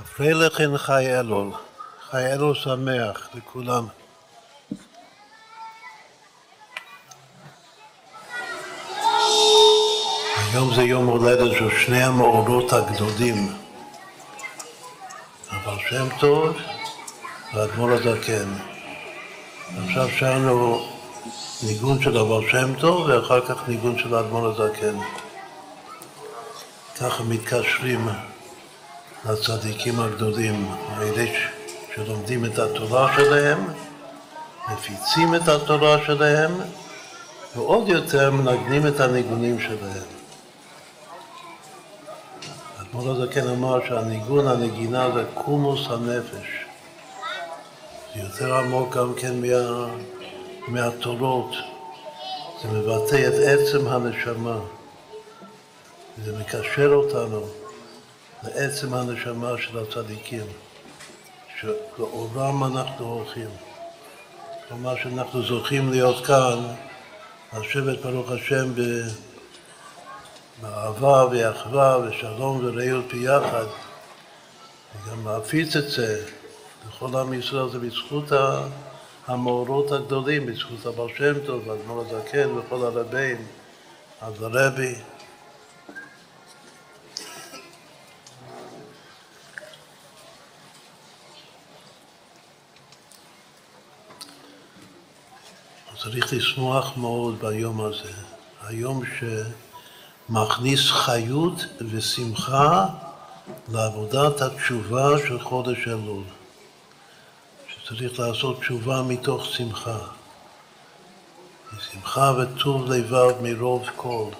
הפרילכן חי אלול, חי אלול שמח לכולם. היום זה יום הולדת של שני המאורות הגדולים, אבל שם טוב והאדמו"ר הזקן. עכשיו שרנו ניגון של אבל שם טוב ואחר כך ניגון של האדמו"ר הזקן. ככה מתקשרים לצדיקים הגדולים, ידי שלומדים את התורה שלהם, מפיצים את התורה שלהם, ועוד יותר מנגנים את הניגונים שלהם. אתמול הזקן אמר שהניגון, הנגינה זה קומוס הנפש. זה יותר עמוק גם כן מה, מהתורות. זה מבטא את עצם הנשמה. זה מקשר אותנו לעצם הנשמה של הצדיקים, שלאורם אנחנו הולכים. כלומר שאנחנו זוכים להיות כאן, לשבת ברוך השם באהבה ואחווה ושלום ורעות ביחד, וגם להפיץ את זה לכל עם ישראל, זה בזכות המאורות הגדולים, בזכות הבעל שם טוב, האדמו"ר הזקן וכל הרבים, אז הרבי. צריך לשמוח מאוד ביום הזה, היום שמכניס חיות ושמחה לעבודת התשובה של חודש אלול, שצריך לעשות תשובה מתוך שמחה, שמחה וטוב לבב מרוב כל.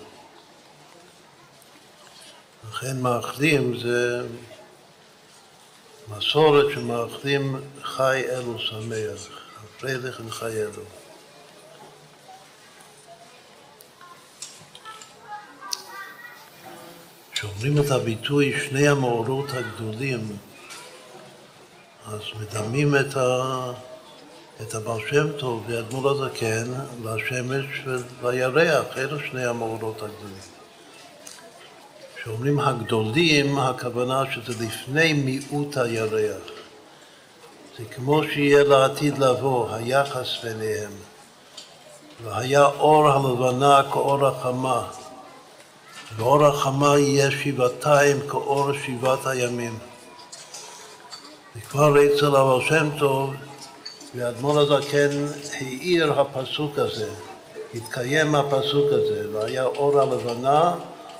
לכן מאחלים זה מסורת שמאחלים חי אלו שמח, הפרילך וחי אלו. כשאומרים את הביטוי שני המאורות הגדולים, אז מדמים את, ה... את הבעל שם טוב ואדמו"ר הזקן לשמש ולירח, אלו שני המאורות הגדולים. כשאומרים הגדולים, הכוונה שזה לפני מיעוט הירח. זה כמו שיהיה לעתיד לבוא, היחס ביניהם. והיה אור הלבנה כאור החמה. ואור החמה יהיה שבעתיים כאור שבעת הימים. וכבר אצל אבל שם טוב, ואדמו"ר הזקן העיר הפסוק הזה, התקיים הפסוק הזה, והיה אור הלבנה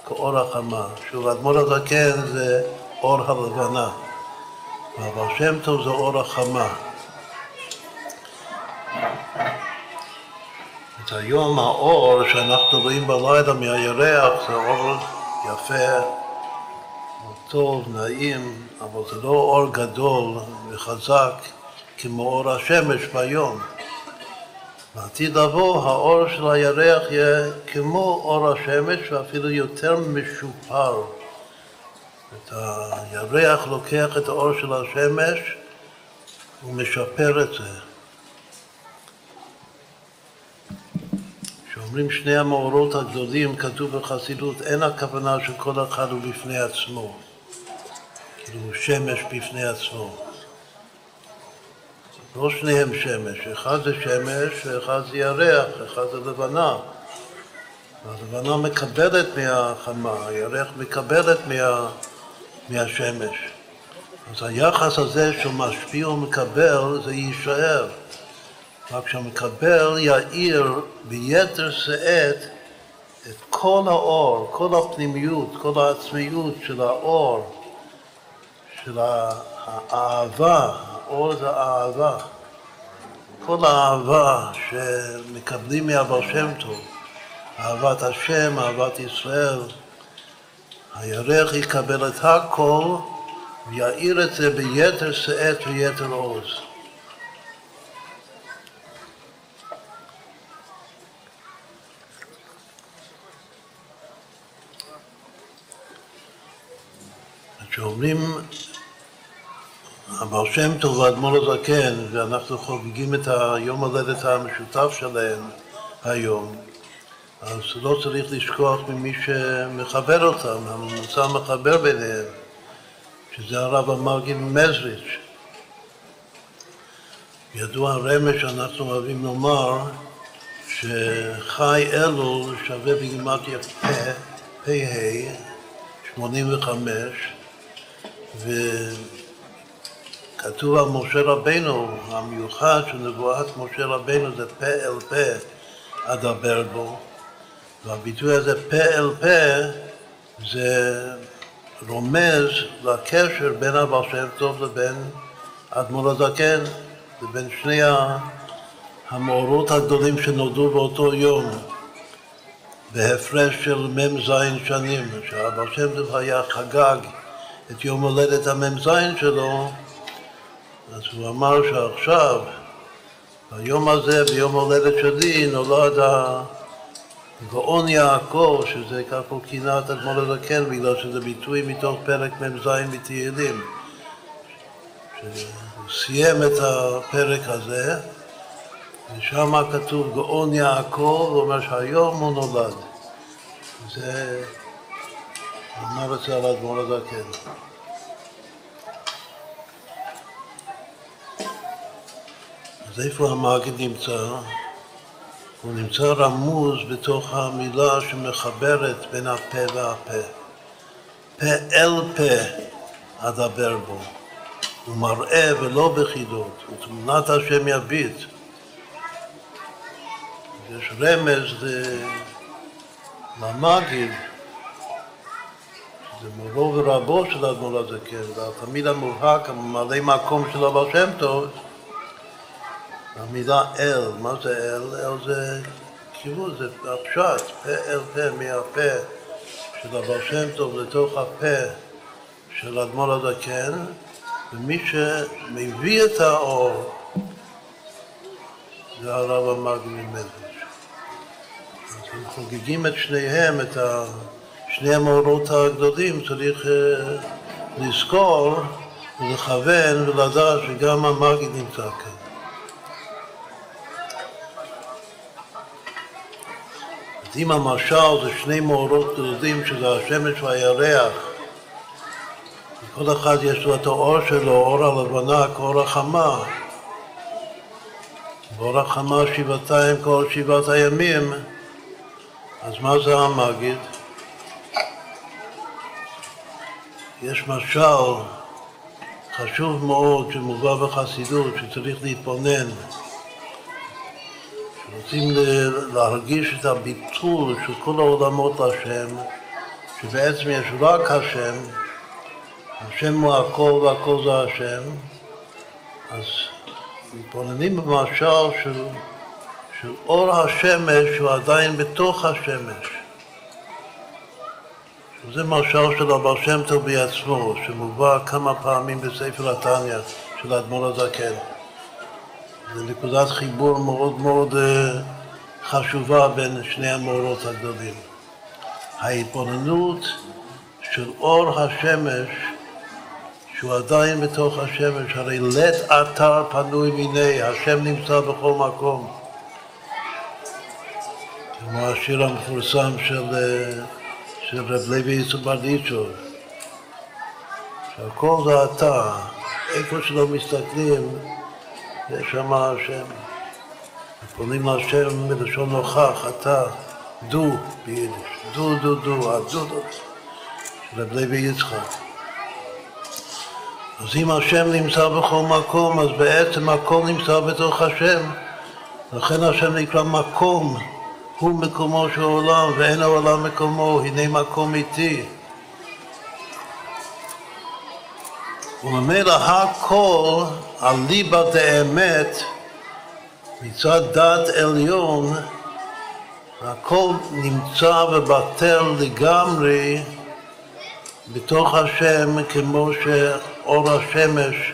כאור החמה. שוב, אדמו"ר הזקן זה אור הלבנה, אבל שם טוב זה אור החמה. את היום האור שאנחנו רואים בלילה מהירח זה אור יפה, אור טוב, נעים, אבל זה לא אור גדול וחזק כמו אור השמש ביום. בעתיד לבוא האור של הירח יהיה כמו אור השמש ואפילו יותר משופר. את הירח לוקח את האור של השמש ומשפר את זה. אומרים שני המאורות הגדולים, כתוב בחסידות, אין הכוונה שכל אחד הוא בפני עצמו, כאילו שמש בפני עצמו. לא שניהם שמש, אחד זה שמש ואחד זה ירח, אחד זה לבנה. הלבנה מקבלת מהחמה, הירח מקבלת מה, מהשמש. אז היחס הזה שהוא משפיע ומקבל, זה יישאר. רק שהמקבל יאיר ביתר שאת את כל האור, כל הפנימיות, כל העצמיות של האור, של האהבה, האור זה האהבה. כל האהבה שמקבלים מהבר שם טוב, אהבת השם, אהבת ישראל, הירח יקבל את הכל ויאיר את זה ביתר שאת ויתר עוז. כשאומרים הבעל שם טוב והאדמו"ר הזקן, ואנחנו חוגגים את היום הולדת המשותף שלהם היום, אז לא צריך לשכוח ממי שמחבר אותם, הממוצע המחבר ביניהם, שזה הרב המרגי ממזריץ'. ידוע הרמז שאנחנו אוהבים לומר שחי אלול שווה בגימטיה פ', פ"ה, 85, וכתוב על משה רבנו, המיוחד של נבואת משה רבנו זה פה אל פה אדבר בו, והביטוי הזה פה אל פה זה רומז לקשר בין הבעל שם טוב לבין אדמו"ר הזקן, לבין שני המאורות הגדולים שנולדו באותו יום, בהפרש של מ"ז שנים, שהבעל שם טוב היה חגג את יום הולדת המ"ז שלו, אז הוא אמר שעכשיו, ביום הזה, ביום הולדת שלי, נולד הגאון יעקב, שזה ככה הוא כינה את אדמו"ר הזקן, בגלל שזה ביטוי מתוך פרק מ"ז בתהילים. שהוא סיים את הפרק הזה, ושם כתוב גאון יעקב, הוא אומר שהיום הוא נולד. זה את זה על האדמו"ר הזקן. אז איפה המגיד נמצא? הוא נמצא רמוז בתוך המילה שמחברת בין הפה והפה. פה אל פה אדבר בו. הוא מראה ולא בחידות, ותמונת השם יביט. יש רמז למגיד, שזה מורו ורבו של האדמו"ר הזקן, והתלמיד המובהק, הממלא מקום של הבעל שם טוב, המילה אל, מה זה אל? אל זה כיוון, זה הפשט, פה אל פה, מהפה של הבעל שם טוב לתוך הפה של אדמו"ר הזקן, ומי שמביא את האור זה הרב המגיד ממזריץ'. אז הם חוגגים את שניהם, את שני המאורות הגדולים, צריך לזכור ולכוון ולדעת שגם המגיד נמצא כאן. אם המשל זה שני מאורות גדולים שזה השמש והירח, כל אחד יש לו את האור שלו, אור הלבנה כאור החמה. ואור החמה שבעתיים כל שבעת הימים, אז מה זה המגיד? יש משל חשוב מאוד שמובא בחסידות, שצריך להתבונן. רוצים להרגיש את הביטול של כל העולמות להשם, שבעצם יש רק השם, השם הוא הכל והכל זה השם, אז מתבוננים במשל של, של אור השמש שהוא עדיין בתוך השמש. זה משל של הבעל שם טוב בעצמו, שמובא כמה פעמים בספר התניא של האדמו"ר הזקן. זו נקודת חיבור מאוד מאוד אה, חשובה בין שני המאורות הגדולים. ההתבוננות של אור השמש שהוא עדיין בתוך השמש, הרי לית אתר פנוי מיני, השם נמצא בכל מקום. כמו השיר המפורסם של, אה, של רב לוי יצחק ברדיצ'ו, שהכל זה אתה, איפה שלא מסתכלים, יש שם השם. פונים להשם מלשון נוכח, אתה, דו ביידיש, דו דו דו, הדו דו, של רב לוי יצחק. אז אם השם נמצא בכל מקום, אז בעצם הכל נמצא בתוך השם. לכן השם נקרא מקום, הוא מקומו של העולם, ואין העולם מקומו, הנה מקום איתי. וממילא הכל, אליבא דאמת, מצד דת עליון, הכל נמצא ובטל לגמרי בתוך השם, כמו שאור השמש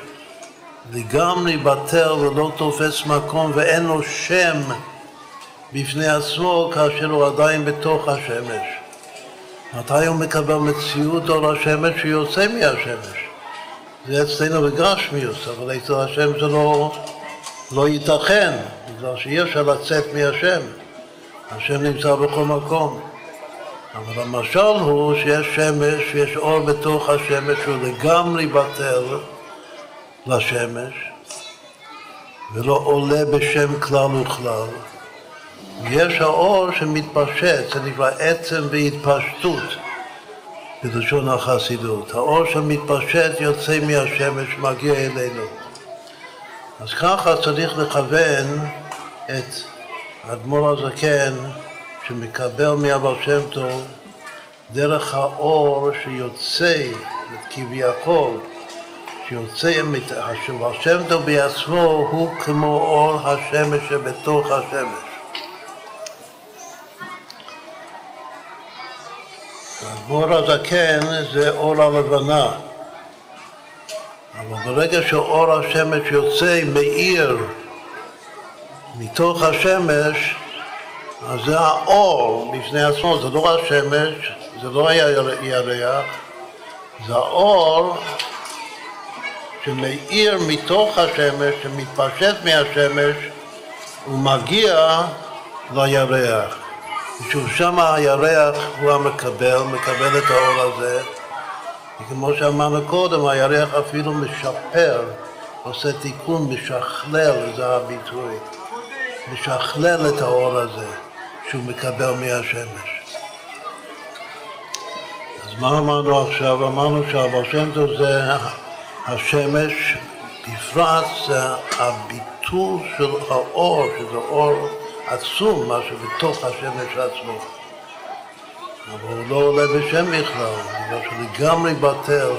לגמרי בטל ולא תופס מקום ואין לו שם בפני עצמו כאשר הוא עדיין בתוך השמש. מתי הוא מקבל מציאות אור השמש שיוצא מהשמש? זה אצלנו בגשמיוס, אבל אצל השם זה לא, לא ייתכן, בגלל שאי אפשר לצאת מהשם. השם נמצא בכל מקום. אבל המשל הוא שיש שמש, יש אור בתוך השמש שהוא לגמרי בטל לשמש ולא עולה בשם כלל וכלל. ויש האור שמתפשט, זה נקרא עצם והתפשטות בלשון החסידות. האור שמתפשט יוצא מהשמש, מגיע אלינו. אז ככה צריך לכוון את האדמו"ר הזקן שמקבל מאבל שם טוב דרך האור שיוצא, כביכול, שיוצא, שהבל שם טוב בעצמו הוא כמו אור השמש שבתוך השמש. האדמו"ר הזקן זה אור הלבנה, אבל ברגע שאור השמש יוצא, מאיר מתוך השמש, אז זה האור בפני עצמו, זה לא השמש, זה לא הירח, זה האור שמאיר מתוך השמש, שמתפשט מהשמש, ומגיע לירח. משום שם הירח הוא המקבל, מקבל את האור הזה, וכמו שאמרנו קודם, הירח אפילו משפר, עושה תיקון, משכלל, זה הביטוי, משכלל את האור הזה שהוא מקבל מהשמש. אז מה אמרנו עכשיו? אמרנו שהבר שם טוב זה השמש, בפרט זה הביטול של האור, שזה אור עצום, מה שבתוך השמש עצמו. אבל הוא לא עולה בשם בכלל, בגלל שהוא לגמרי בטל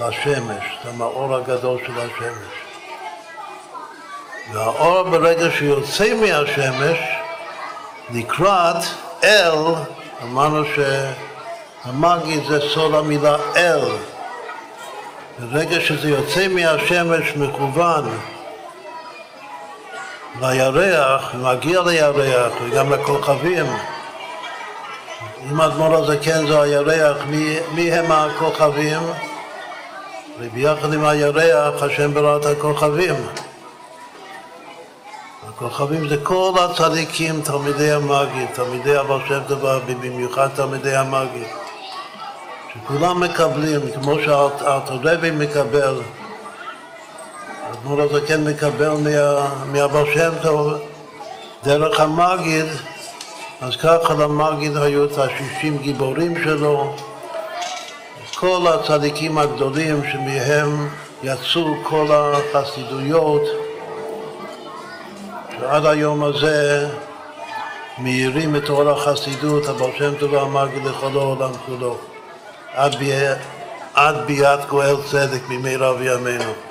לשמש, זה המאור הגדול של השמש. והאור ברגע שיוצא מהשמש, לקראת אל, אמרנו שהמגיד זה סוד המילה אל. ברגע שזה יוצא מהשמש מכוון לירח, מגיע לירח וגם לכוכבים. אם האדמו"ר הזה כן זה הירח, מי, מי הם הכוכבים? וביחד עם הירח השם ברא את הכוכבים. הכוכבים זה כל הצדיקים, תלמידי המגיד, תלמידי אבר שם דבר, במיוחד תלמידי המגיד. שכולם מקבלים, כמו שהארתורבי מקבל האדמו"ר הזה כן מקבל מהבר שם טוב. דרך המגיד, אז ככה למגיד היו את השישים גיבורים שלו, כל הצדיקים הגדולים שמהם יצאו כל החסידויות, שעד היום הזה מאירים את אור החסידות, הבר שם טוב והמגיד לכל העולם כולו, עד ביאת גואל צדק במהרה בימינו.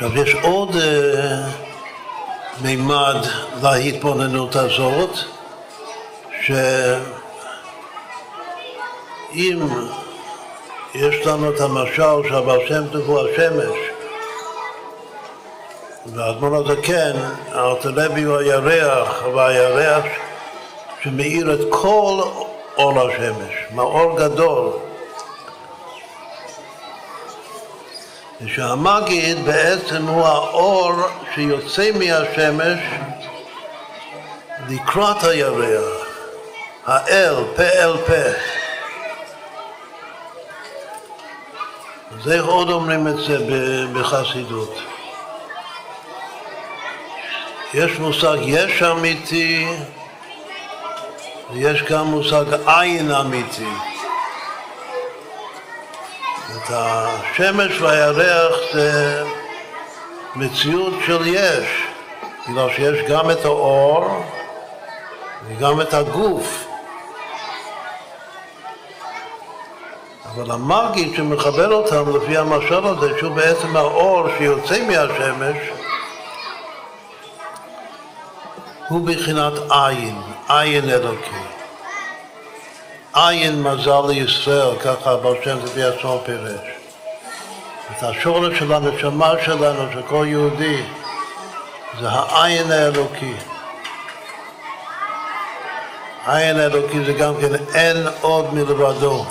עכשיו, יש עוד uh, מימד להתבוננות הזאת, שאם יש לנו את המשל שהבר שם טוב הוא השמש, והאדמון הזה כן, הארתולבי הוא הירח, והירח שמאיר את כל אור השמש, מאור גדול. שהמגיד בעצם הוא האור שיוצא מהשמש לקראת הירח, האל, פה אל פה. אז איך עוד אומרים את זה בחסידות? יש מושג יש אמיתי ויש גם מושג עין אמיתי. השמש והירח זה מציאות של יש, בגלל שיש גם את האור וגם את הגוף. אבל המגיד שמחבר אותם לפי המשל הזה, שהוא בעצם האור שיוצא מהשמש, הוא בחינת עין, עין אלוקי. עין מזל לישראל, ככה הבעל שם זה בעצמו פירש. את השורש של הנשמה שלנו, של כל יהודי, זה העין האלוקי. העין האלוקי זה גם כן אין עוד מלבדו,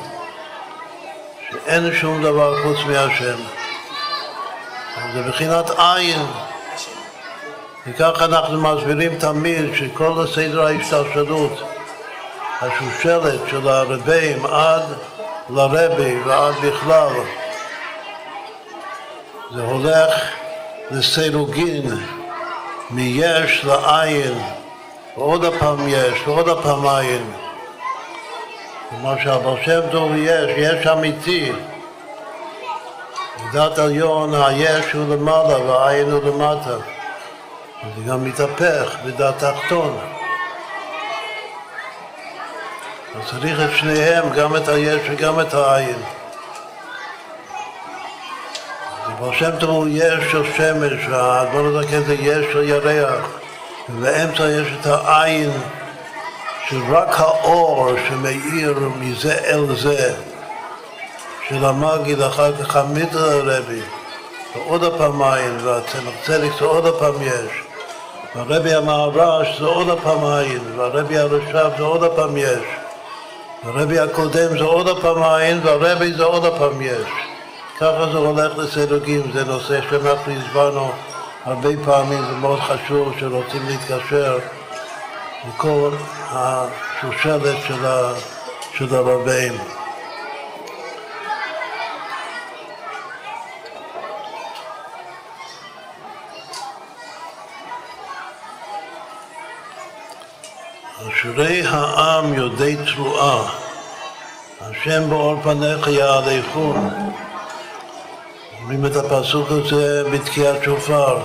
שאין שום דבר חוץ מהשם. זה בחינת עין. וככה אנחנו מסבירים תמיד שכל סדר ההשתלשלות, השושלת של הרבים עד לרבי ועד בכלל, זה הולך לסירוגין, מיש לעין, ועוד הפעם יש, ועוד הפעם עין. כמו שהבר שם טוב יש, יש אמיתי. בדת עליון היש הוא למעלה והעין הוא למטה. זה גם מתהפך בדת תחתון. אז צריך את שניהם, גם את היש וגם את העין. בר שם טוב הוא יש של שמש, והאדמון הזקן זה יש של ירח, ובאמצע יש את העין של רק האור שמאיר מזה אל זה, של המגיד אחר כך המיטר הרבי, ועוד הפעם עין, והצמח צדק זה עוד הפעם יש, והרבי המערש זה עוד הפעם עין, והרבי הרש"ב זה עוד הפעם יש, והרבי הקודם זה עוד הפעם עין, והרבי זה עוד הפעם יש. ככה זה הולך לסירוגים, זה נושא שאנחנו הסברנו הרבה פעמים, זה מאוד חשוב שרוצים להתקשר לכל השושלת של, ה, של הרבים. אשרי העם יודעי תרועה, השם באור פניך יעליכון. אומרים את הפסוק הזה בתקיעת שופר,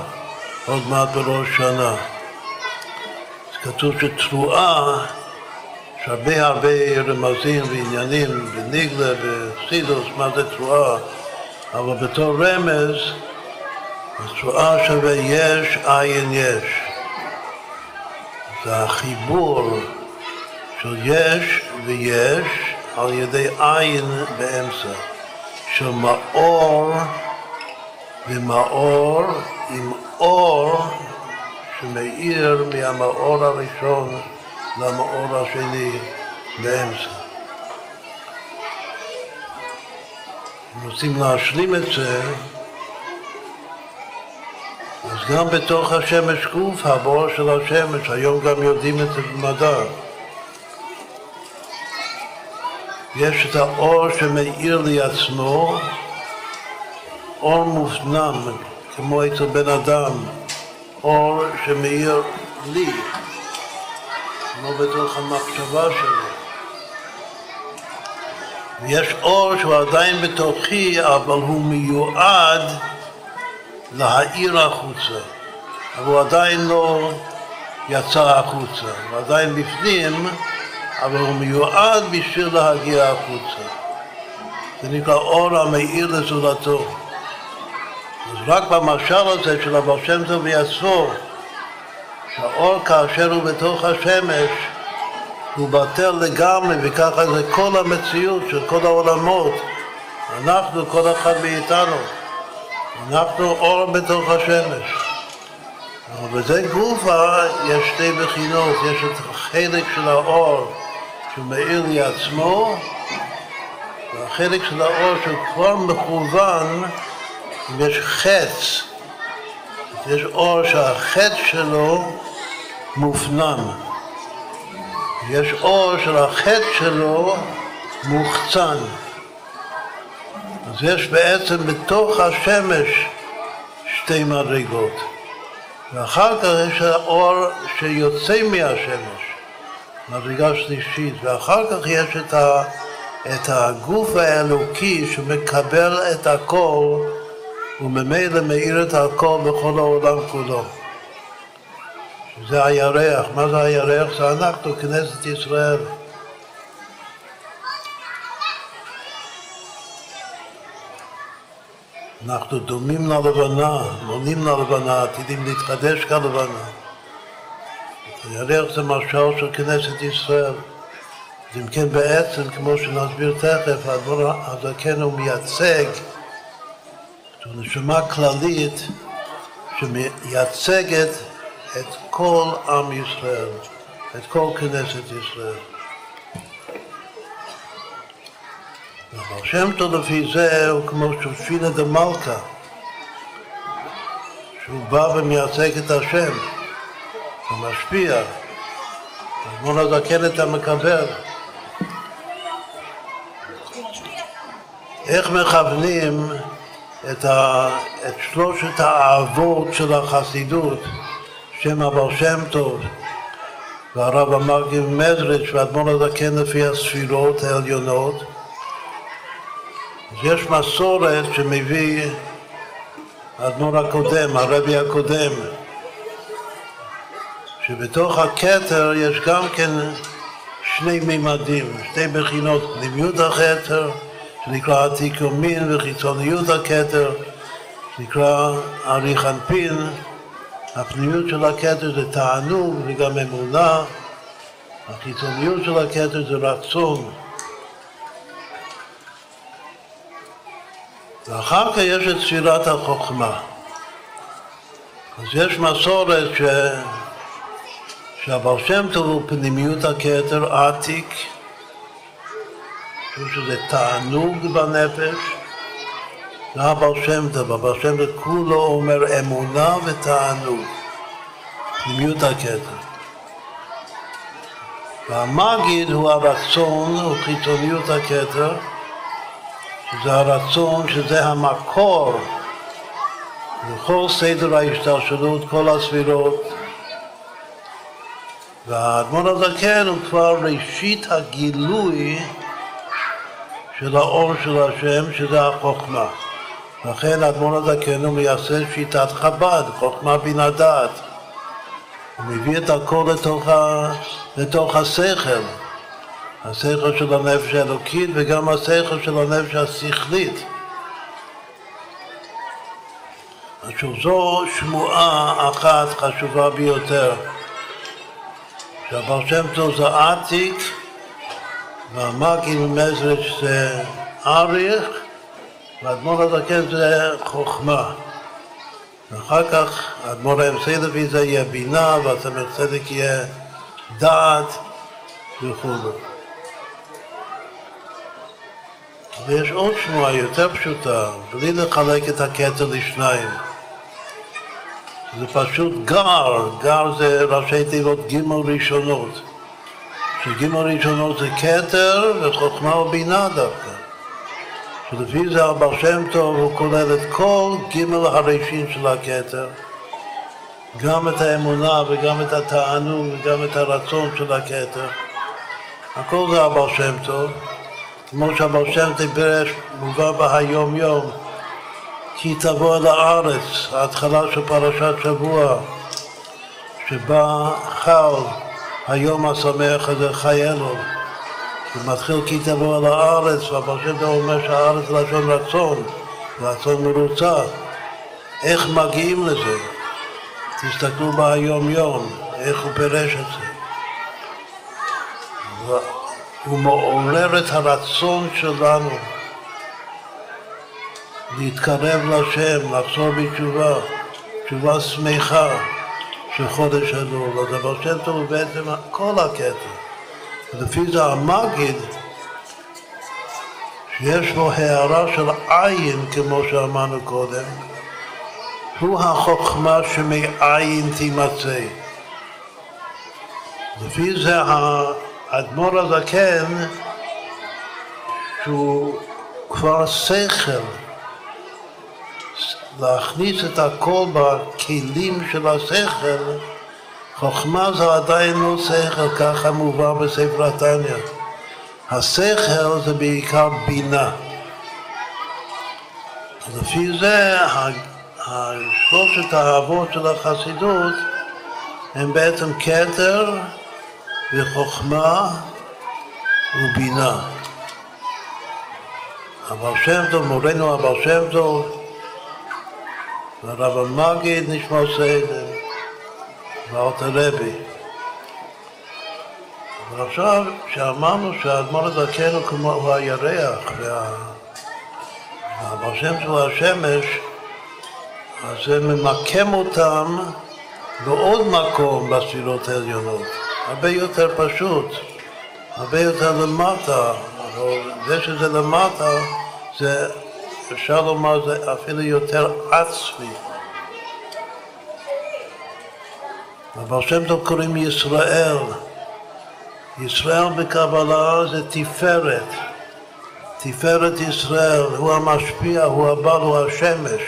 עוד מעט בראש שנה. אז כתוב שתרועה, יש הרבה הרבה רמזים ועניינים בניגלה, בסידוס, מה זה תרועה, אבל בתור רמז, אז תרועה שווה יש, עין יש. זה החיבור של יש ויש על ידי עין באמצע, של מאור ומאור עם אור שמאיר מהמאור הראשון למאור השני באמצע. רוצים להשלים את זה, גם בתוך השמש גוף, הבאור של השמש, היום גם יודעים את זה במדע. יש את האור שמאיר לי עצמו, אור מופנם, כמו אצל בן אדם, אור שמאיר לי, כמו בתוך המחשבה שלי. ויש אור שהוא עדיין בתוכי, אבל הוא מיועד להאיר החוצה, אבל הוא עדיין לא יצא החוצה, הוא עדיין בפנים, אבל הוא מיועד בשביל להגיע החוצה. זה נקרא אור המאיר לזולתו. אז רק במשל הזה של הבעל שם טוב ויעשו, שהאור כאשר הוא בתוך השמש, הוא בטל לגמרי, וככה זה כל המציאות של כל העולמות. אנחנו, כל אחד מאיתנו, אנחנו אור בתוך השמש. אבל בזה גופה יש שתי בחינות, יש את החלק של האור שהוא מאיר לי עצמו, והחלק של האור שהוא כבר מכוון אם יש חץ, יש אור שהחץ שלו מופנם. יש אור של החץ שלו מוחצן. אז יש בעצם בתוך השמש שתי מדרגות. ואחר כך יש האור שיוצא מהשמש, מדרגה שלישית, ואחר כך יש את, ה, את הגוף האלוקי שמקבל את הכל וממילא מאיר את הכל בכל העולם כולו. זה הירח. מה זה הירח? זה אנחנו, כנסת ישראל. אנחנו דומים ללבנה, מונים ללבנה, עתידים להתחדש כלבנה. הירח זה משל של כנסת ישראל. אז אם כן בעצם, כמו שנסביר תכף, הדבר הזקן הוא מייצג זו נשמה כללית שמייצגת את כל עם ישראל, את כל כנסת ישראל. אבל שם טוב לפי זה הוא כמו שושבינה דה מלכה, שהוא בא ומייצג את השם, הוא משפיע. אדמו"ר הזקן את המקבל. איך מכוונים את, ה, את שלושת האהבות של החסידות, שם אבר שם טוב, והרב המרגי מזריץ' ואדמו"ר הזקן לפי הספירות העליונות, יש מסורת שמביא האדמו"ר הקודם, הרבי הקודם, שבתוך הכתר יש גם כן שני מימדים, שתי מכינות, פנימיות הכתר, שנקרא עתיק יומין, וחיצוניות הכתר, שנקרא אריך אנפין. הפנימיות של הכתר זה תענוג וגם אמונה, החיצוניות של הכתר זה רצון. ואחר כך יש את ספירת החוכמה. אז יש מסורת ש... שהבר שם טוב הוא פנימיות הכתר עתיק, שזה תענוג בנפש, זה הבר שם טוב, הבר שם טוב כולו אומר אמונה ותענוג, פנימיות הכתר. והמגיד הוא הרצון, הוא חיצוניות הכתר, שזה הרצון, שזה המקור לכל סדר ההשתלשלות, כל הספירות. והאדמון הזקן הוא כבר ראשית הגילוי של האור של השם, שזה החוכמה. לכן האדמון הזקן הוא מייסד שיטת חב"ד, חוכמה בינה דעת. הוא מביא את הכל לתוך, ה... לתוך השכל. השכל של הנפש האלוקית וגם השכל של הנפש השכלית. עכשיו זו שמועה אחת חשובה ביותר, שהבר שם טוב זה עתיק והמקי ממזרש זה אריך והאדמו"ר הזקן זה חוכמה. ואחר כך האדמו"ר האמצעי לפי זה יהיה בינה והסמך צדק יהיה דעת וכו'. ויש עוד שמועה יותר פשוטה, בלי לחלק את הקטע לשניים. זה פשוט גר, גר זה ראשי תיבות ג' ראשונות. שג' ראשונות זה כתר וחוכמה ובינה דווקא. שלפי זה הבר שם טוב הוא כולל את כל ג' הראשים של הכתר, גם את האמונה וגם את התענוג וגם את הרצון של הכתר. הכל זה הבר שם טוב. כמו שהבר שם דיבר, מובא בהיום יום, כי תבוא אל הארץ, ההתחלה של פרשת שבוע, שבה חל היום השמח הזה חי אלו. זה מתחיל כי תבוא אל הארץ, והבר שם אומר שהארץ לשון רצון, רצון מרוצה. איך מגיעים לזה? תסתכלו בהיום יום, איך הוא פירש את זה. הוא מעורר את הרצון שלנו להתקרב לשם, לחזור בתשובה, תשובה שמחה של חודש אלול. הדבר שם טוב הוא בעצם כל הקטע. לפי זה המגיד, שיש בו הערה של עין, כמו שאמרנו קודם, הוא החוכמה שמעין תימצא. לפי זה האדמו"ר הזקן, שהוא כבר שכל, להכניס את הכל בכלים של השכל, חוכמה זה עדיין לא שכל, ככה מובא בספר התניא. השכל זה בעיקר בינה. לפי זה שלושת האהבות של החסידות הם בעצם כתר וחוכמה ובינה. הבר שם טוב, מורנו הבר שם טוב, והרב המגיד נשמע סדר, ואלתר רבי. אבל עכשיו, כשאמרנו שהאדמו"ר הזקן הוא כמו הירח, והבר שם הוא השמש, אז זה ממקם אותם בעוד מקום בספירות העליונות. הרבה יותר פשוט, הרבה יותר למטה, אבל זה שזה למטה, זה, אפשר לומר, זה אפילו יותר עצמי. אבל שם טוב קוראים ישראל. ישראל בקבלה זה תפארת. תפארת ישראל, הוא המשפיע, הוא הבעל, הוא השמש.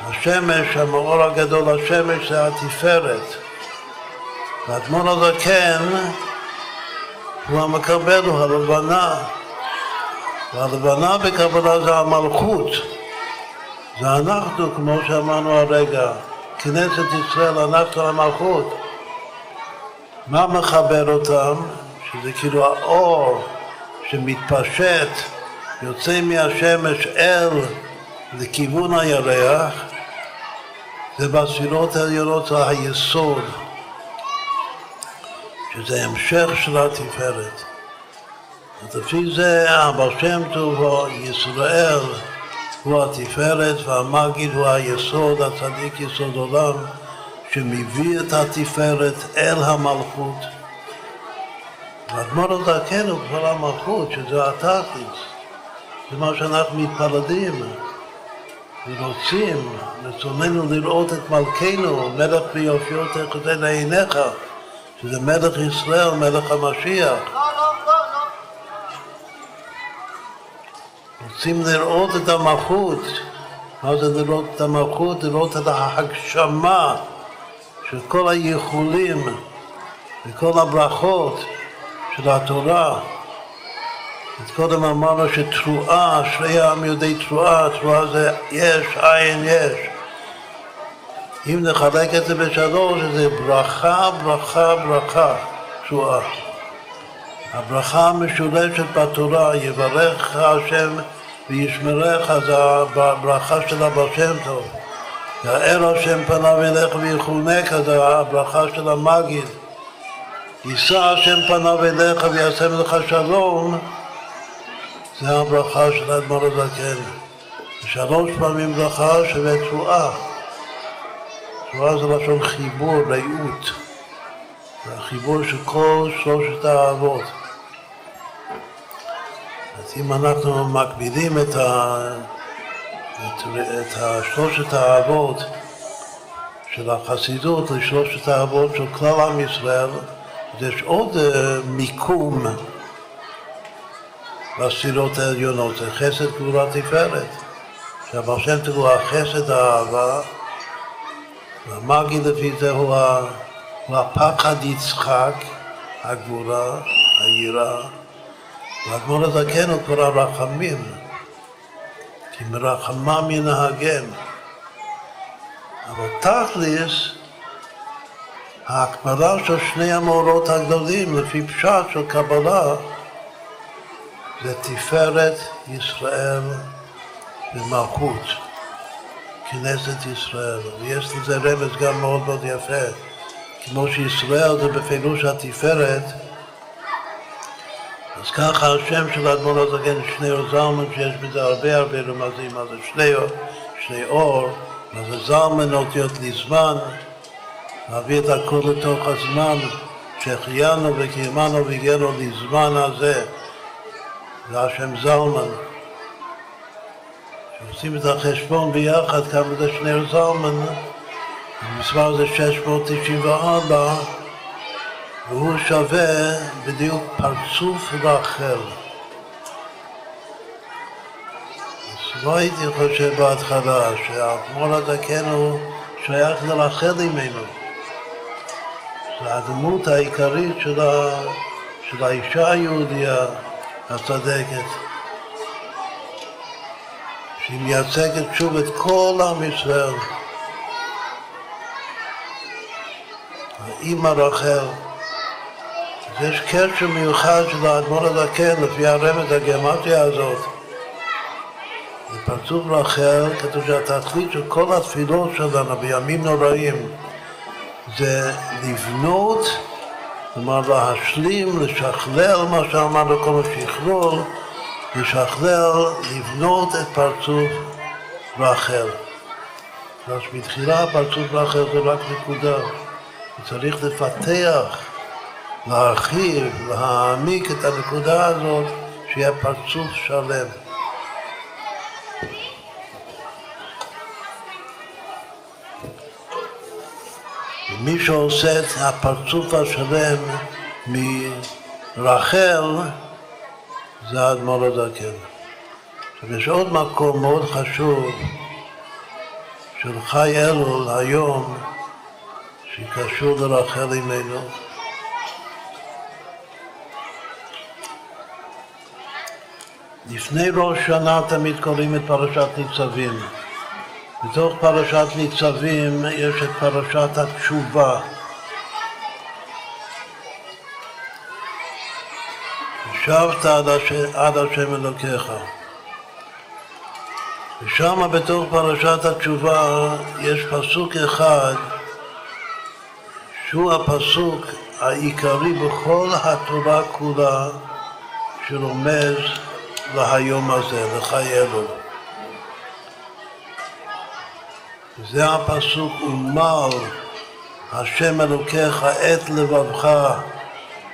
השמש, המאור הגדול, השמש זה התפארת. והאדמון הזקן הוא המקבל, הוא הלבנה. והלבנה בקבלה זה המלכות. זה אנחנו, כמו שאמרנו הרגע, כנסת ישראל, אנחנו המלכות. מה מחבר אותם? שזה כאילו האור שמתפשט, יוצא מהשמש אל לכיוון הירח, זה בספירות העליונות היסוד, שזה המשך של התפארת. אז לפי זה הבעל שם טוב הוא ישראל הוא התפארת והמגיד הוא היסוד, הצדיק יסוד עולם שמביא את התפארת אל המלכות. והאדמו"ר הזקן הוא כבר המלכות, שזה התכלס. זה מה שאנחנו מתפלדים ורוצים, רצוננו לראות את מלכנו, מלך ביופיו תחזה לעיניך, שזה מלך ישראל, מלך המשיח. רוצים לראות את המלכות. מה זה לראות את המלכות? לראות את ההגשמה של כל הייחולים וכל הברכות של התורה. אז קודם אמרנו שתרועה, אשרי העם יודעי תרועה, תרועה זה יש, עין יש. אם נחלק את זה בשלוש, זה ברכה, ברכה, ברכה, תרועה. הברכה המשולשת בתורה, יברך השם וישמרך, זה הברכה של הבעל שם טוב. יאר השם פניו אליך ויחונק, זה הברכה של המגיד. יישא השם פניו אליך ויעשם לך שלום, זה הברכה של האדמו"ר הזקן. שלוש פעמים ברכה שווה תרועה. תרועה זה לשון חיבור, רעות. זה החיבור של כל שלושת האהבות. אז אם אנחנו מקבילים את, ה, את, את שלושת האהבות של החסידות לשלושת האהבות של כלל עם ישראל, יש עוד uh, מיקום בספירות העליונות, זה חסד גבורה תפארת. שהבר שם הוא החסד האהבה, והמגי לפי זה הוא, הפחד יצחק, הגבורה, היראה. והאדמו"ר הזקן הוא כבר הרחמים, כי מרחמם ינהגם. אבל תכלס, ההקבלה של שני המאורות הגדולים, לפי פשט של קבלה, זה תפארת ישראל ומלכות, כנסת ישראל. ויש לזה רמז גם מאוד מאוד יפה. כמו שישראל זה בפירוש התפארת, אז ככה השם של האדמו"ר הזקן, שני אור זלמן, שיש בזה הרבה הרבה רמזים, מה זה שני אור, שני אור, מה זה זלמן, אותיות לזמן, להביא את הכל לתוך הזמן, שהחיינו וקיימנו והגיענו לזמן הזה, זה השם זלמן. כשעושים את החשבון ביחד, כמה זה שני זלמן, המספר זה 694, והוא שווה בדיוק פרצוף רחל. אז לא הייתי חושב בהתחלה שהאדמו"ר הזקן הוא שייך לרחל ממנו. זו הדמות העיקרית. של האישה היהודיה הצדקת, שהיא מייצגת שוב את כל עם ישראל. האימא רחל יש קשר מיוחד של האדמו"ר הזקן, לפי הרמז הגרמטיה הזאת. בפרצוף רחל כתוב שהתכלית של כל התפילות שלנו בימים נוראים זה לבנות, כלומר להשלים, לשכלל מה שאמרנו כל השכלול, לשכלל, לבנות את פרצוף רחל. אז בתחילה פרצוף רחל זה רק נקודה, צריך לפתח להרחיב, להעמיק את הנקודה הזאת, שיהיה פרצוף שלם. מי שעושה את הפרצוף השלם מרחל זה האדמו"ר הזקן. עכשיו יש עוד מקום מאוד חשוב של חי אלול היום שקשור לרחל אימנו. לפני ראש שנה תמיד קוראים את פרשת ניצבים. בתוך פרשת ניצבים יש את פרשת התשובה. שבת עד, השם אלוקיך. ושם בתוך פרשת התשובה יש פסוק אחד שהוא הפסוק העיקרי בכל התורה כולה שרומז להיום הזה, לחי אלו. זה הפסוק, ומל השם אלוקיך את לבבך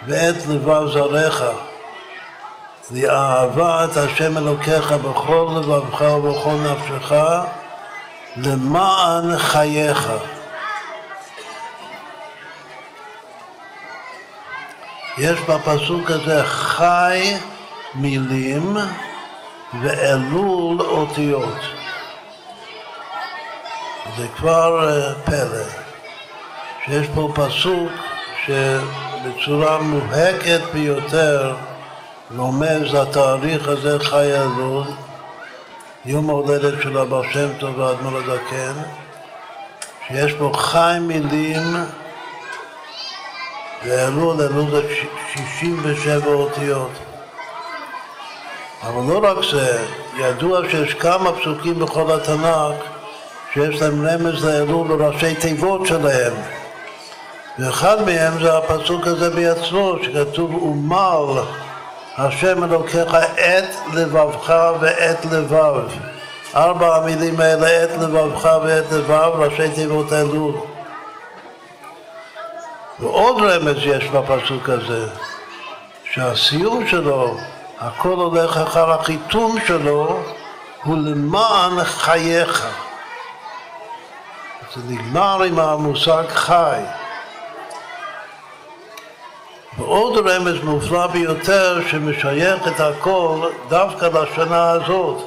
ואת לבב זריך, ואהבת השם אלוקיך בכל לבבך ובכל נפשך, למען חייך. יש בפסוק הזה חי מילים ואלול אותיות. זה כבר אה, פלא, שיש פה פסוק שבצורה מובהקת ביותר רומז לתאריך הזה חי אלול, יום ההולדת של אבא שם טוב והאדמו"ר הזקן, שיש פה חי מילים ואלול, אלול זה 67 אותיות. אבל לא רק זה, ידוע שיש כמה פסוקים בכל התנ"ך שיש להם רמז לאלול בראשי תיבות שלהם. ואחד מהם זה הפסוק הזה בעצמו, שכתוב ומל השם אלוקיך את לבבך ואת לבב. ארבע המילים האלה, את לבבך ואת לבב, ראשי תיבות אלול. ועוד רמז יש בפסוק הזה, שהסיום שלו הכל הולך אחר החיתום שלו, הוא למען חייך. זה נגמר עם המושג חי. ועוד רמז מופלא ביותר שמשייך את הכל דווקא לשנה הזאת,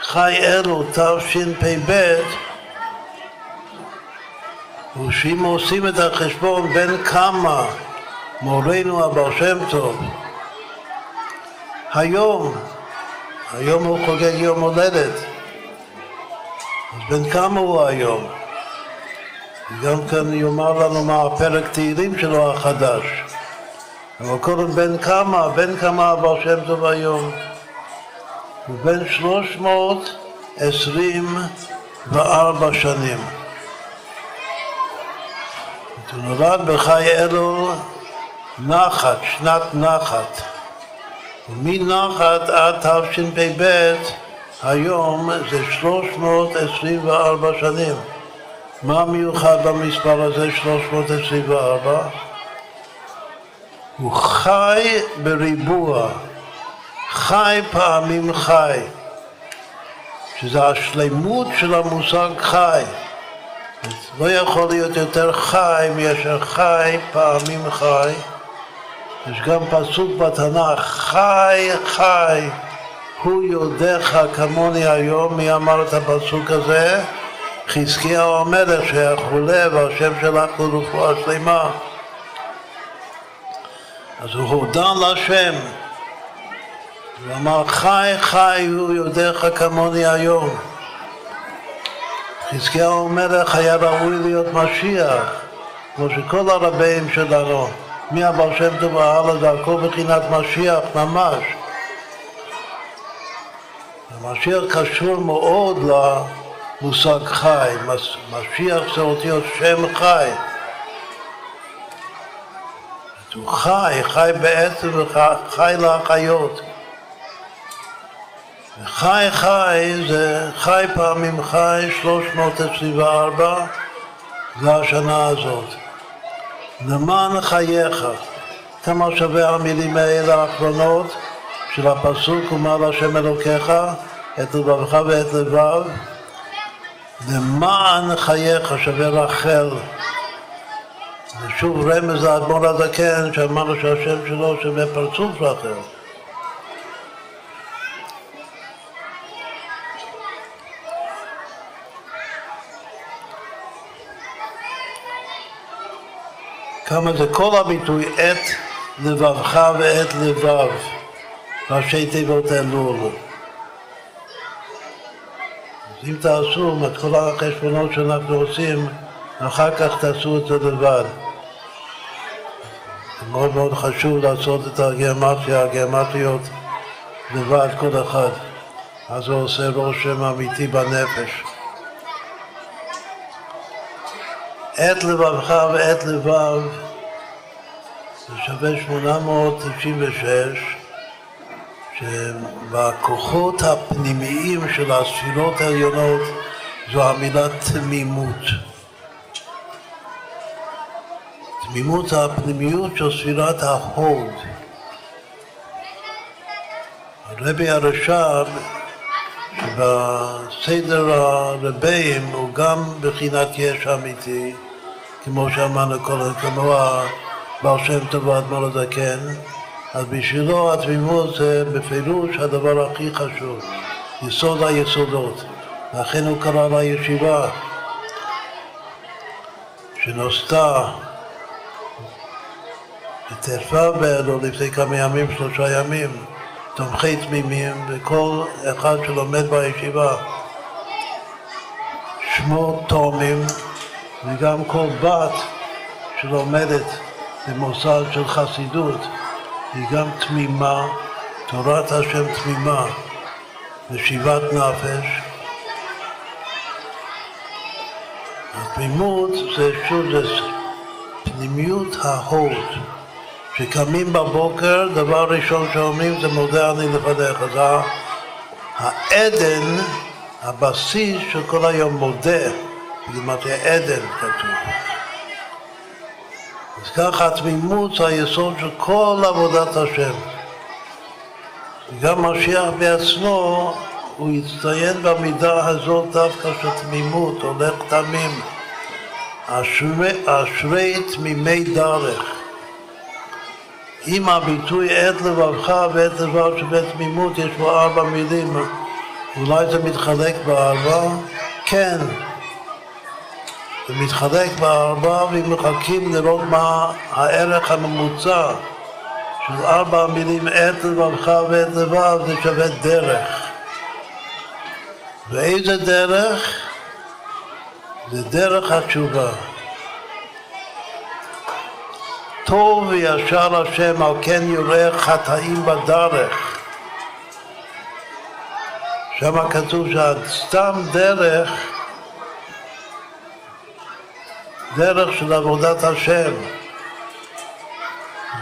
חי אלו תשפ"ב, הוא שאם עושים את החשבון בין כמה מורנו הבעל שם טוב היום, היום הוא חוגג יום הולדת. אז בן כמה הוא היום? גם כאן יאמר לנו מה הפרק תהילים שלו החדש. אבל קודם בן כמה, בן כמה הבעל שם טוב היום? הוא בן שלוש מאות עשרים וארבע שנים. הוא נולד בחי אלו נחת, שנת נחת. ומנחת עד תשפ"ב היום זה 324 שנים. מה מיוחד במספר הזה 324? הוא חי בריבוע, חי פעמים חי, שזה השלמות של המושג חי. לא יכול להיות יותר חי מאשר חי פעמים חי. יש גם פסוק בתנ"ך, חי חי, הוא יודעך כמוני היום, מי אמר את הפסוק הזה? חזקיהו המלך שהיה והשם שלח לו רפואה שלמה. אז הוא הודה לשם, הוא אמר חי חי הוא יודעך כמוני היום. חזקיהו המלך היה ראוי להיות משיח, כמו שכל הרבים שלנו מהבר שם טוב והלאה זה הכל בחינת משיח ממש. המשיח קשור מאוד למושג חי, משיח זה אותיות שם חי. הוא חי, חי בעצם וחי להחיות. וחי חי זה חי פעמים חי 324 זה השנה הזאת. למען חייך. כמה שווה המילים האלה האחרונות של הפסוק, ומה להשם אלוקיך, את לבבך ואת לבב, למען חייך שווה רחל. ושוב רמז לאדמו"ר הזקן שאמר לו שהשם שלו שווה פרצוף אחר. כמה זה כל הביטוי עת לבבך ועת לבב, ראשי תיבות אלול. אז אם תעשו את החשבונות שאנחנו עושים, אחר כך תעשו את זה לבד. מאוד מאוד חשוב לעשות את הגיאומטיה, הגיאומטיות לבד כל אחד. אז זה עושה רושם אמיתי בנפש. עת לבבך ועת לבב זה שווה 896 שבכוחות הפנימיים של הספירות העליונות זו המילה תמימות. תמימות הפנימיות של ספירת ההוד. הרבי הרש"ב שבסדר הרבים הוא גם בחינת יש אמיתי, כמו שאמרנו קודם, כמו הבעל שם טוב והאדמו"ר הזקן, אז בשבילו התמימות זה בפירוש הדבר הכי חשוב, יסוד היסודות. לכן הוא קרא לה ישיבה בט"ו באלו לפני כמה ימים, שלושה ימים, תומכי תמימים, וכל אחד שלומד בישיבה שמו תאומים, וגם כל בת שלומדת במוסד של חסידות היא גם תמימה, תורת השם תמימה, ושיבת נפש. התמימות זה שוב, זה פנימיות ההוד. שקמים בבוקר, דבר ראשון שאומרים זה מודה אני לפניך. זה העדן, הבסיס של כל היום מודה, בגימטריה עדן כתוב. אז ככה התמימות זה היסוד של כל עבודת השם. גם משיח בעצמו, הוא יצטיין במידה הזאת דווקא של תמימות, הולך תמים. אשרי תמימי דרך. אם הביטוי עת לבבך ועת לבב שבתמימות יש בו ארבע מילים, אולי זה מתחלק בארבע? כן, זה מתחלק בארבע ואם מחכים לראות מה הערך הממוצע של ארבע מילים עת לבבך ועת לבב זה שווה דרך. ואיזה דרך? זה דרך התשובה. טוב וישר השם, על כן יורה חטאים בדרך. שם כתוב שסתם דרך, דרך של עבודת השם.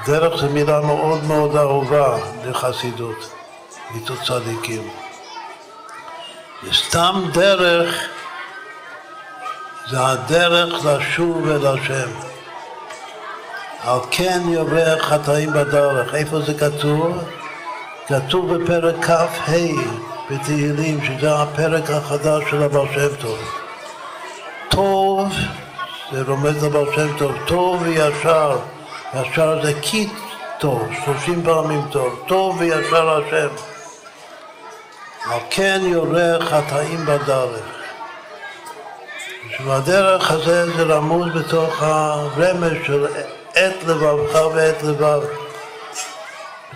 דרך זו מילה מאוד מאוד אהובה לחסידות, איתו צדיקים. וסתם דרך זה הדרך לשוב אל השם. על כן יורה חטאים בדרך. איפה זה כתוב? כתוב בפרק כ"ה בתהילים, שזה הפרק החדש של הבעל שם טוב. טוב, זה רומז לבעל שם טוב, טוב וישר, ישר זה כי טוב, שלושים פעמים טוב, טוב וישר השם. על כן יורה חטאים בדרך. שבדרך הזה זה רמוז בתוך הרמז של עת לבבך ועת לבב.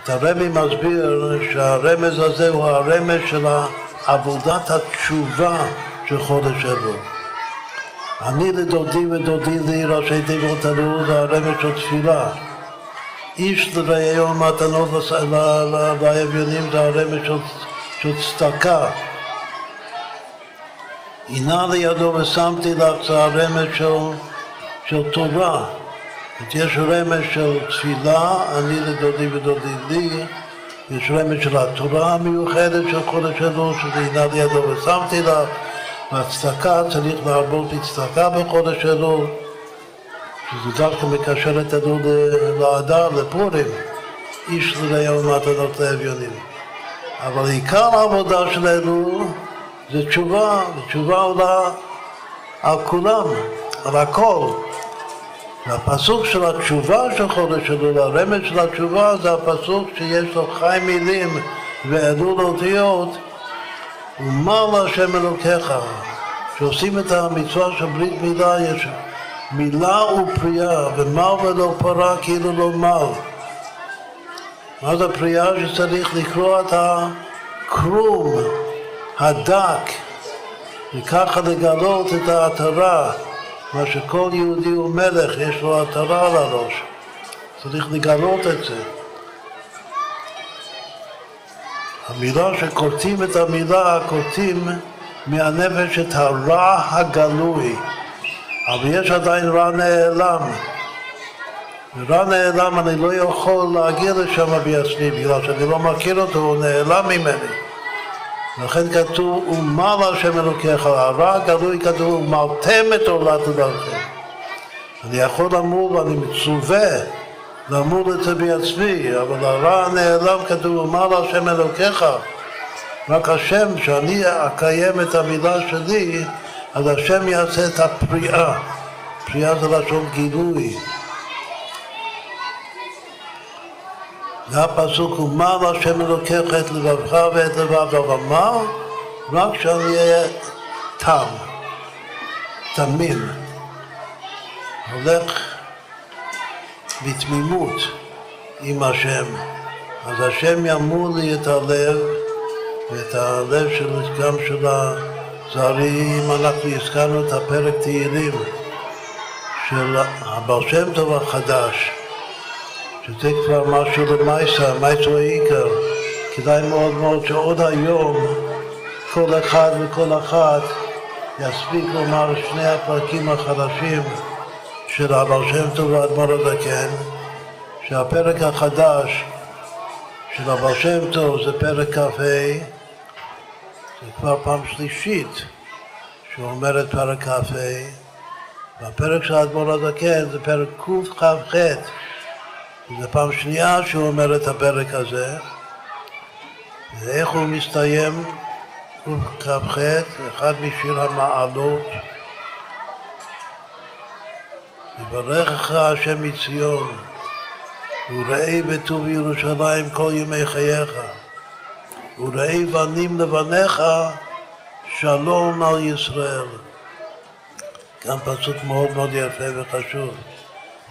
את הרמי מסביר שהרמז הזה הוא הרמז של עבודת התשובה של חודש אלו. אני לדודי ודודי לי ראשי תיבות אלו זה הרמז של תפילה. איש לרעיון מתנות לאביונים זה הרמז של, צדקה. הנה לידו ושמתי לך זה הרמז של תורה. יש רמז של תפילה, אני לדודי ודודי לי, יש רמז של התורה המיוחדת של כל השלוש, שזה הנה לידו ושמתי לה, והצדקה, צריך להרבות בצדקה בחודש אלול, שזה דווקא מקשר את אלול לאדר, לפורים, איש לרעהו מתנות לאביונים. אבל עיקר העבודה של אלול זה תשובה, ותשובה עולה על כולם, על הכל. והפסוק של התשובה של חודש אלול, הרמז של התשובה זה הפסוק שיש לו חי מילים ואלול אותיות ומר להשם אלוקיך? כשעושים את המצווה של ברית מילה יש מילה ופריאה ומר ולא פרה כאילו לא מר מה זה פריאה? שצריך לקרוא את הקרום הדק וככה לגלות את העטרה מה שכל יהודי הוא מלך, יש לו עטרה על הראש. צריך לגלות את זה. המילה שקורצים את המילה, קורצים מהנפש את הרע הגלוי. אבל יש עדיין רע נעלם. רע נעלם אני לא יכול להגיע לשם בעצמי בגלל שאני לא מכיר אותו, הוא נעלם ממני. לכן כתוב, ומל השם אלוקיך, הרע הגלוי כתוב, ומלתם את עולת דרכם. אני יכול למול ואני מצווה למול את זה בעצמי, אבל הרע הנעלם כתוב, ומל השם אלוקיך. רק השם, שאני אקיים את המילה שלי, אז השם יעשה את הפריאה. פריאה זה לשון גילוי. זה הפסוק, ומר השם אלוקיך את לבבך ואת לבב אבל רק שאני אהיה תם, תמים, הולך בתמימות עם השם. אז השם ימור לי את הלב, ואת הלב של, גם של הזרים, אנחנו הזכרנו את הפרק תהילים של הבעל שם טוב החדש. שזה כבר משהו למייסה, מייסו העיקר. כדאי מאוד מאוד שעוד היום כל אחד וכל אחת יספיק לומר שני הפרקים החדשים של הבעל שם טוב והאדמו"ר הזקן, שהפרק החדש של הבעל שם טוב זה פרק כ"ה, זה כבר פעם שלישית שהוא אומר את פרק כ"ה, והפרק של האדמו"ר הזקן זה פרק קכ"ח זו פעם שנייה שהוא אומר את הפרק הזה, ואיך הוא מסתיים, קכ"ח, אחד משיר המעלות, יברכך השם מציון, וראה בטוב ירושלים כל ימי חייך, וראה בנים לבניך שלום על ישראל. גם פסוק מאוד מאוד יפה וחשוב.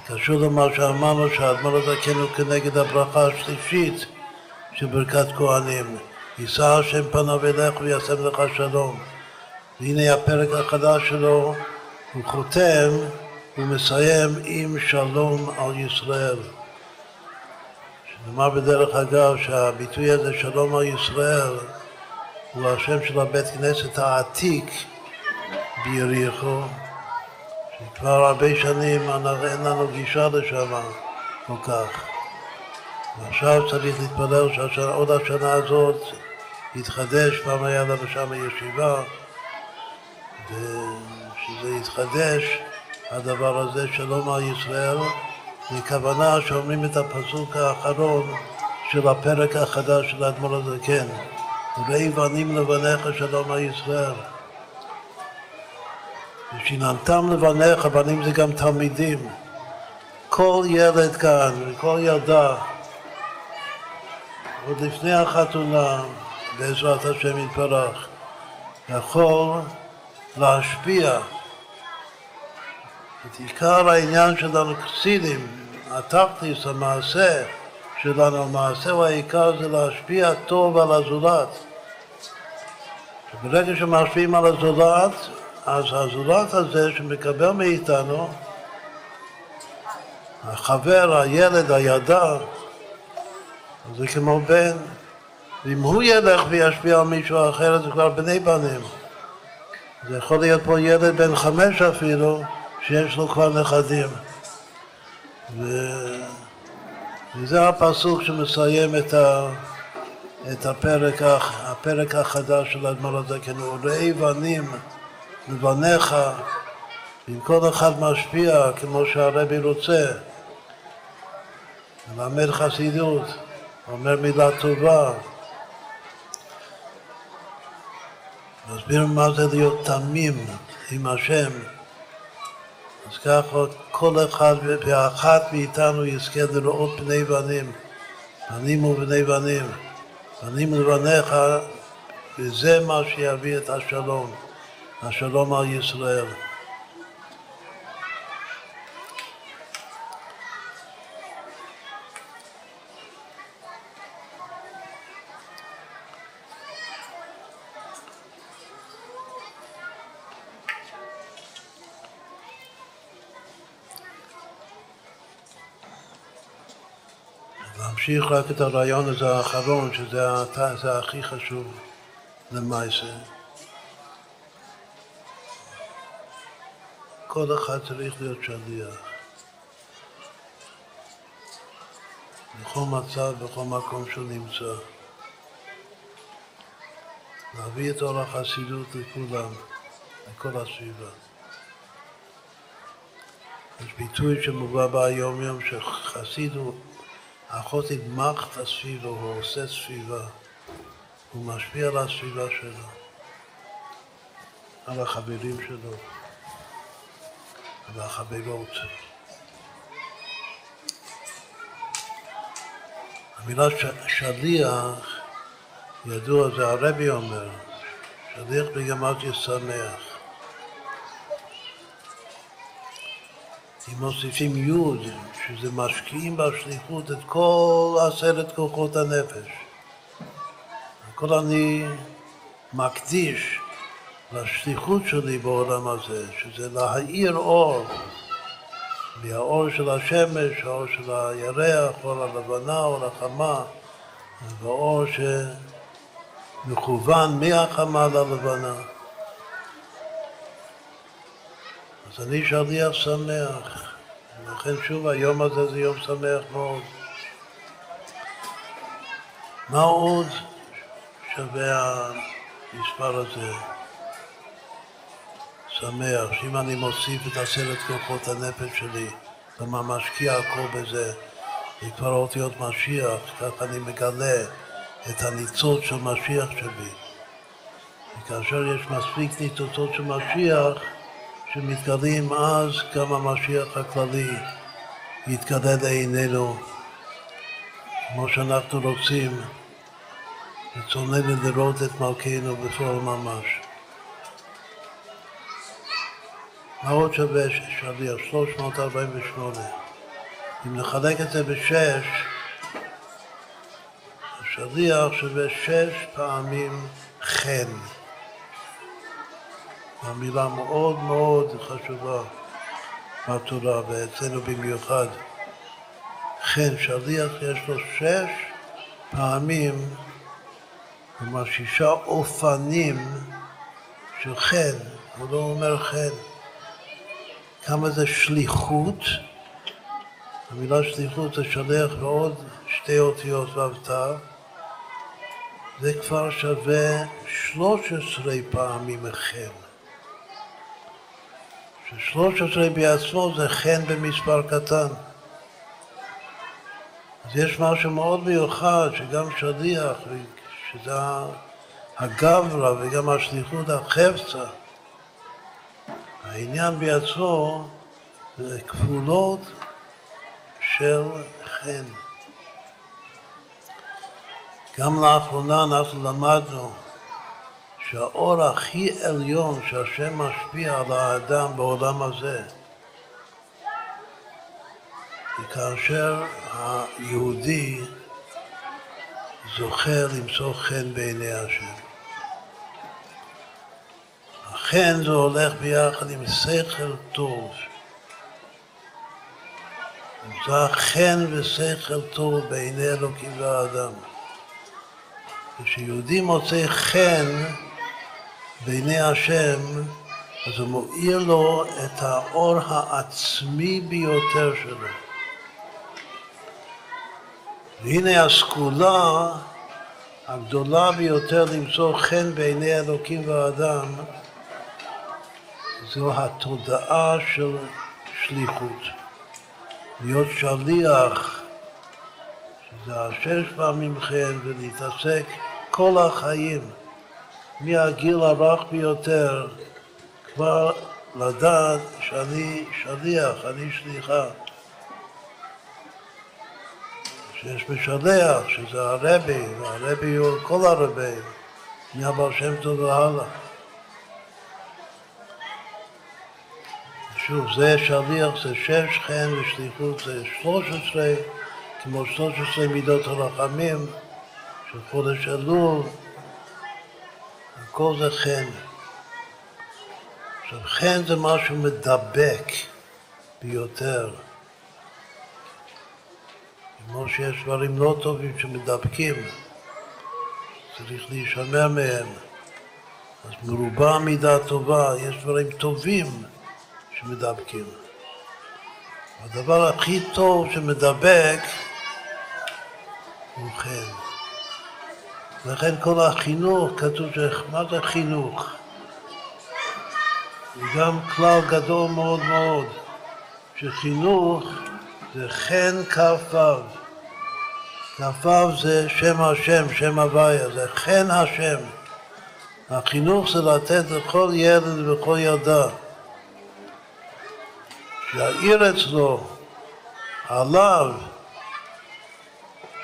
קשור למה שאמרנו שהאדמו"ר הזקן הוא כנגד הברכה השלישית של ברכת כהנים. יישא השם פניו אליך וישם לך שלום. והנה הפרק החדש שלו, הוא חותם, הוא מסיים עם שלום על ישראל. שנאמר בדרך אגב שהביטוי הזה שלום על ישראל הוא השם של הבית כנסת העתיק ביריחו כבר הרבה שנים אין לנו גישה לשם כל כך. ועכשיו צריך להתפלל שעוד השנה הזאת יתחדש, פעם היה לנו שם ישיבה, ושזה יתחדש, הדבר הזה שלום על ישראל, בכוונה שאומרים את הפסוק האחרון של הפרק החדש של האדמו"ר הזקן, וראי בנים לבניך שלום על ישראל. ושיננתם לבניך, בנים זה גם תלמידים. כל ילד כאן וכל ילדה, עוד לפני החתונה, בעזרת השם יתברך, יכול להשפיע את עיקר העניין שלנו כסילים, התכליס, המעשה שלנו, המעשה הוא העיקר זה להשפיע טוב על הזולת. ברגע שמשפיעים על הזולת, אז הזולת הזה שמקבל מאיתנו, החבר, הילד, הילדה, זה כמו בן. ואם הוא ילך וישפיע על מישהו אחר, זה כבר בני בנים. זה יכול להיות פה ילד בן חמש אפילו, שיש לו כבר נכדים. ו... וזה הפסוק שמסיים את, ה... את הפרק, הפרק החדש של האדמו"ר הזקן, וראה בנים לבניך, אם כל אחד משפיע כמו שהרבי רוצה, מלמד חסידות, אומר מילה טובה, מסביר מה זה להיות תמים עם השם, אז ככה כל אחד ואחת מאיתנו יזכה לראות פני בנים, בנים ובני בנים, בנים לבניך, וזה מה שיביא את השלום, השלום על ישראל. להמשיך רק את הרעיון הזה האחרון, שזה הכי חשוב למעשה. כל אחד צריך להיות שליח. בכל מצב, בכל מקום שהוא נמצא. להביא את אור החסידות לכולם, לכל הסביבה. יש ביטוי שמובא ביום יום שחסיד הוא אחות ידמח את הסביבה, הוא עושה סביבה, הוא משפיע על הסביבה שלו, על החברים שלו, על החברות. המילה שליח, ידוע, זה הרבי אומר, שליח בגמרתי שמח. אם מוסיפים י', שזה משקיעים בשליחות את כל עשרת כוחות הנפש. הכל אני מקדיש לשליחות שלי בעולם הזה, שזה להאיר אור, מהאור של השמש, האור של הירח, אור הלבנה, אור החמה, והאור שמכוון מהחמה ללבנה. אז אני שליח שמח. ולכן שוב היום הזה זה יום שמח מאוד. מה עוד שווה המספר הזה? שמח, שאם אני מוסיף את עשרת כוחות הנפש שלי, כלומר משקיע הכל בזה, וכבר אותיות משיח, ככה אני מגלה את הניצוץ של משיח שבי. וכאשר יש מספיק ניצוצות של משיח, שמתגלים אז גם המשיח הכללי יתגלה לעינינו כמו שאנחנו רוצים, רצוננו לראות את מלכנו בפועל ממש. מה עוד שווה שליח? 348. אם נחלק את זה בשש, השליח שווה שש פעמים חן. המילה מאוד מאוד חשובה בתורה, ואצלנו במיוחד. חן, שליח יש לו שש פעמים, כלומר שישה אופנים של חן, הוא לא אומר חן. כמה זה שליחות, המילה שליחות זה שליח ועוד שתי אותיות ו"ת, זה כבר שווה 13 פעמים חן. ששלוש עשרה בעצמו זה חן במספר קטן. אז יש משהו מאוד מיוחד, שגם שליח, שזה הגברא וגם השליחות החפצה, העניין בעצמו זה כפולות של חן. גם לאחרונה אנחנו למדנו שהאור הכי עליון שהשם משפיע על האדם בעולם הזה זה כאשר היהודי זוכה למצוא חן בעיני השם. החן זה הולך ביחד עם שכל טוב. זה חן ושכל טוב בעיני אלוקים והאדם. כשיהודי מוצא חן בעיני השם, אז הוא מואיר לו את האור העצמי ביותר שלו. והנה הסגולה הגדולה ביותר למצוא חן בעיני אלוקים והאדם זו התודעה של שליחות. להיות שליח, שזה השש פעמים חן, ולהתעסק כל החיים מהגיל הרך ביותר כבר לדעת שאני שליח, אני שליחה. שיש משלח, שזה הרבי, והרבי הוא כל הרבי, מהבר שם טוב והלאה. שוב, זה שליח, זה שש חן ושליחות, זה שלוש עשרה, כמו שלוש עשרה מידות הרחמים של חודש אלול, הכל זה חן. עכשיו, חן זה משהו מדבק ביותר. כמו שיש דברים לא טובים שמדבקים, צריך להישמר מהם. אז מרובה מידה טובה, יש דברים טובים שמדבקים. הדבר הכי טוב שמדבק הוא חן. לכן כל החינוך, כתוב ש... מה זה חינוך? זה גם כלל גדול מאוד מאוד, שחינוך זה חן כ"ו. כ"ו זה שם השם, שם הוויה, זה חן השם. החינוך זה לתת לכל ילד וכל ילדה שיעיר אצלו, עליו,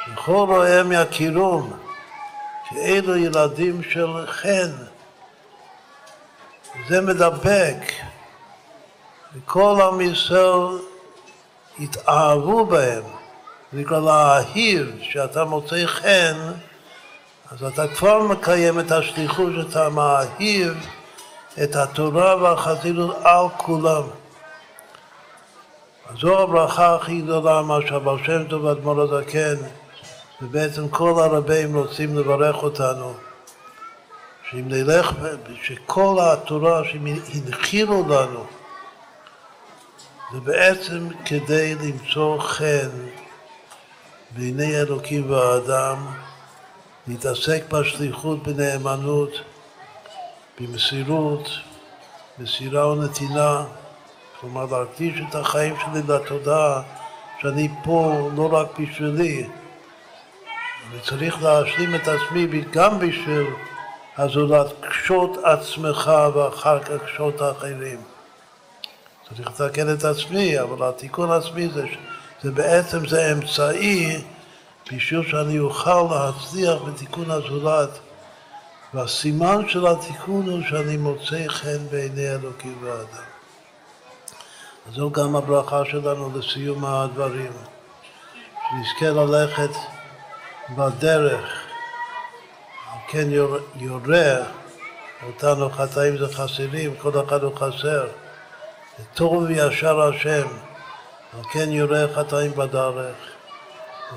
שכל רואיהם יכירום, שאלו ילדים של חן. זה מדבק, וכל עם ישראל יתאהבו בהם. נקרא להאהיב, שאתה מוצא חן, אז אתה כבר מקיים את השליחות שאתה מאהיב את התורה והחסידות על כולם. זו הברכה הכי גדולה, מה שהבר שם טוב ואדמו"ר הזקן, ובעצם כל הרבים רוצים לברך אותנו, שאם נלך, שכל התורה שהם הנחילו לנו, זה בעצם כדי למצוא חן בעיני אלוקים והאדם, להתעסק בשליחות בנאמנות, במסירות, מסירה ונתינה, כלומר להקדיש את החיים שלי לתודעה שאני פה לא רק בשבילי, אני צריך להשלים את עצמי גם בשביל הזולת, קשות עצמך ואחר כך קשות האחרים. צריך לתקן את עצמי, אבל התיקון עצמי זה זה בעצם זה אמצעי בשביל שאני אוכל להצליח בתיקון הזולת. והסימן של התיקון הוא שאני מוצא חן בעיני אלוקים ואדם. זו גם הברכה שלנו לסיום הדברים, שנזכה ללכת בדרך, כן יורה אותנו חטאים זה חסרים, כל אחד הוא חסר. טוב וישר השם. על כן יורה חטאים בדרך,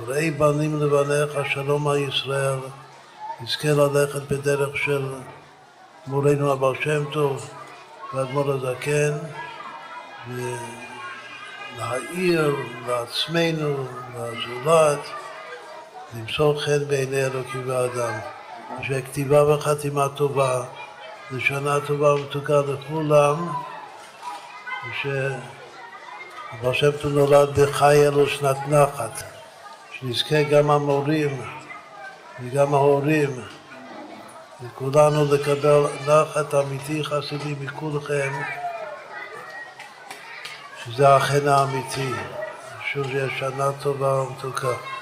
וראי בנים לבניך שלום על ישראל, יזכה ללכת בדרך של מורנו הבעל שם טוב ואדמו"ר הזקן, ולהאיר לעצמנו, לזולת, למסור חן בעיני אלוקים ואדם. שכתיבה וחתימה טובה, לשנה טובה ומתוקה לכולם, וש... אבל שם טוב נולד בחי אלו שנת נחת, שנזכה גם המורים וגם ההורים וכולנו לקבל נחת אמיתי חסידי מכולכם, שזה אכן האמיתי. שוב, יש שנה טובה ומתוקה.